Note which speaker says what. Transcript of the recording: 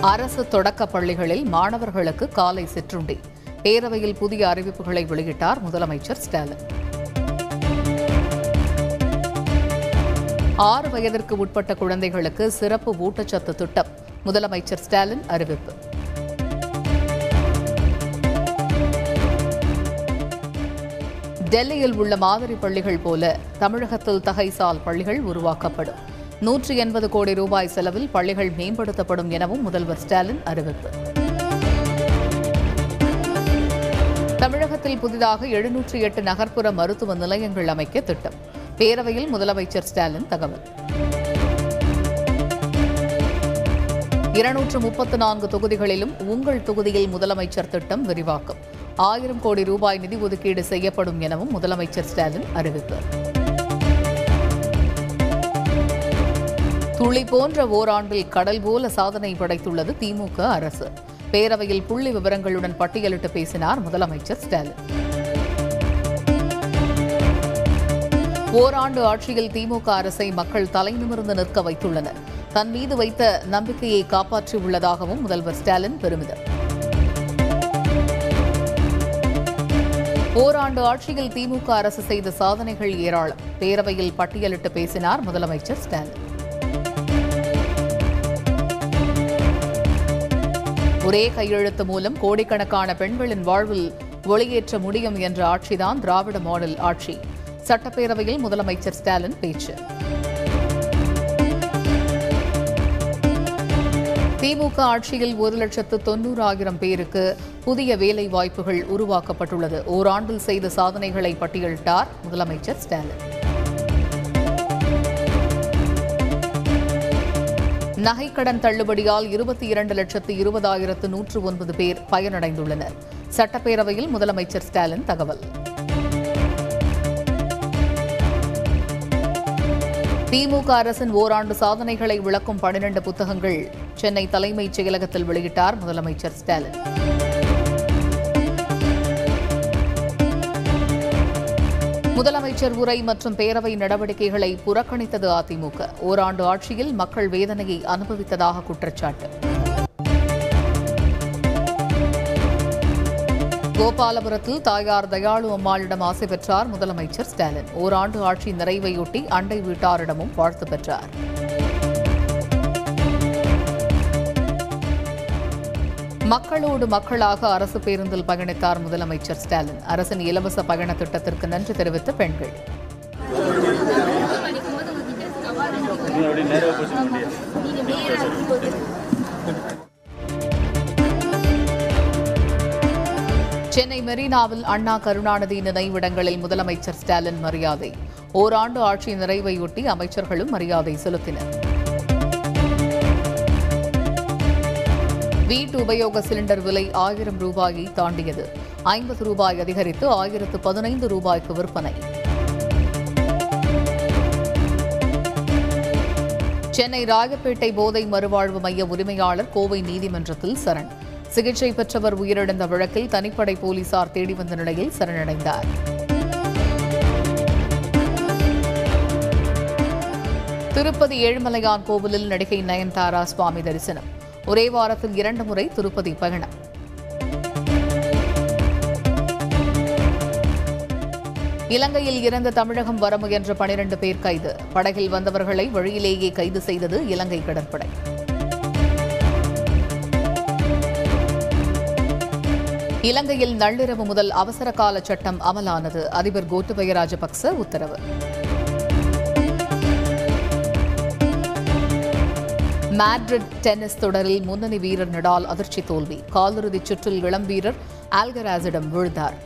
Speaker 1: அரசு தொடக்கப் பள்ளிகளில் மாணவர்களுக்கு காலை சிற்றுண்டி. பேரவையில் புதிய அறிவிப்புகளை வெளியிட்டார் முதலமைச்சர் ஸ்டாலின். ஆறு வயதிற்கு உட்பட்ட குழந்தைகளுக்கு சிறப்பு ஊட்டச்சத்து திட்டம் முதலமைச்சர் ஸ்டாலின் அறிவிப்பு. டெல்லியில் உள்ள மாதிரி பள்ளிகள் போல தமிழகத்தில் தகைசால் பள்ளிகள் உருவாக்கப்படும். நூற்றி எண்பது கோடி ரூபாய் செலவில் பள்ளிகள் மேம்படுத்தப்படும் எனவும் முதல்வர் ஸ்டாலின் அறிவிப்பு. தமிழகத்தில் புதிதாக எழுநூற்றி எட்டு நகர்ப்புற மருத்துவ நிலையங்கள் அமைக்க திட்டம். பேரவையில் முதலமைச்சர் ஸ்டாலின் தகவல். இருநூற்று முப்பத்து நான்கு தொகுதிகளிலும் உங்கள் தொகுதியில் முதலமைச்சர் திட்டம் விரிவாக்கம். ஆயிரம் கோடி ரூபாய் நிதி ஒதுக்கீடு செய்யப்படும் எனவும் முதலமைச்சர் ஸ்டாலின் அறிவித்தார் புலி போன்ற ஓராண்டில் கடல் போல சாதனை படைத்துள்ளது திமுக அரசு. பேரவையில் புள்ளி விவரங்களுடன் பட்டியலிட்டு பேசினார் முதலமைச்சர் ஸ்டாலின். ஓராண்டு ஆட்சியில் திமுக அரசை மக்கள் தலைநிமிர்ந்து நிற்க வைத்துள்ளனர். தன் மீது வைத்த நம்பிக்கையை காப்பாற்றியுள்ளதாகவும் முதல்வர் ஸ்டாலின் பெருமிதம். ஓராண்டு ஆட்சியில் திமுக அரசு செய்த சாதனைகள் ஏராளம். பேரவையில் பட்டியலிட்டு பேசினார் முதலமைச்சர் ஸ்டாலின். ஒரே கையெழுத்து மூலம் கோடிக்கணக்கான பெண்களின் வாழ்வில் ஒளியேற்ற முடியும் என்ற ஆட்சிதான் திராவிட மாடல் ஆட்சி. சட்டப்பேரவையில் முதலமைச்சர் ஸ்டாலின் பேச்சு. திமுக ஆட்சியில் ஒரு லட்சத்து தொன்னூறாயிரம் பேருக்கு புதிய வேலை வாய்ப்புகள் உருவாக்கப்பட்டுள்ளது. ஓராண்டில் செய்த சாதனைகளை பட்டியலிட்டார் முதலமைச்சர் ஸ்டாலின். நகைக்கடன் தள்ளுபடியால் இருபத்தி இரண்டு லட்சத்து இருபதாயிரத்து நூற்று ஒன்பது பேர் பயனடைந்துள்ளனர். சட்டப்பேரவையில் முதலமைச்சர் ஸ்டாலின் தகவல். திமுக அரசின் ஓராண்டு சாதனைகளை விளக்கும் பனிரண்டு புத்தகங்கள் சென்னை தலைமைச் செயலகத்தில் வெளியிட்டார் முதலமைச்சர் ஸ்டாலின். முதலமைச்சர் உரை மற்றும் பேரவை நடவடிக்கைகளை புறக்கணித்தது அதிமுக. ஓராண்டு ஆட்சியில் மக்கள் வேதனையை அனுபவித்ததாக குற்றச்சாட்டு. கோபாலபுரத்தில் தாயார் தயாளு அம்மாளிடம் ஆசை பெற்றார் முதலமைச்சர் ஸ்டாலின். ஓராண்டு ஆட்சி நிறைவையொட்டி அண்டை வீட்டாரிடமும் வாழ்த்து பெற்றார். மக்களோடு மக்களாக அரசு பேருந்தில் பயணித்தார் முதலமைச்சர் ஸ்டாலின். அரசின் இலவச பயண திட்டத்திற்கு நன்றி தெரிவித்த பெண்கள். சென்னை மெரினாவில் அண்ணா கருணாநிதி நினைவிடங்களில் முதலமைச்சர் ஸ்டாலின் மரியாதை. ஓராண்டு ஆட்சி நிறைவையொட்டி அமைச்சர்களும் மரியாதை செலுத்தினர். வீட்டு உபயோக சிலிண்டர் விலை ஆயிரம் ரூபாயை தாண்டியது. ஐம்பது ரூபாய் அதிகரித்து ஆயிரத்து பதினைந்து ரூபாய்க்கு விற்பனை. சென்னை ராயப்பேட்டை போதை மறுவாழ்வு மைய உரிமையாளர் கோவை நீதிமன்றத்தில் சரண். சிகிச்சை பெற்றவர் உயிரிழந்த வழக்கில் தனிப்படை போலீசார் தேடி வந்த நிலையில் சரணடைந்தார். திருப்பதி ஏழுமலையான் கோவிலில் நடிகை நயன்தாரா சுவாமி தரிசனம். ஒரே வாரத்தில் இரண்டு முறை திருப்பதி பயணம். இலங்கையில் இறந்த தமிழகம் வர முயன்ற பனிரண்டு பேர் கைது. படகில் வந்தவர்களை வழியிலேயே கைது செய்தது இலங்கை கடற்படை. இலங்கையில் நள்ளிரவு முதல் அவசர கால சட்டம் அமலானது. அதிபர் கோட்டபய ராஜபக்ச உத்தரவு. மேட்ரிட் டென்னிஸ் தொடரில் முன்னணி வீரர் நடால் அதிர்ச்சி தோல்வி. காலிறுதிச் சுற்றில் இளம் வீரர் ஆல்கராசிடம் விழுந்தார்.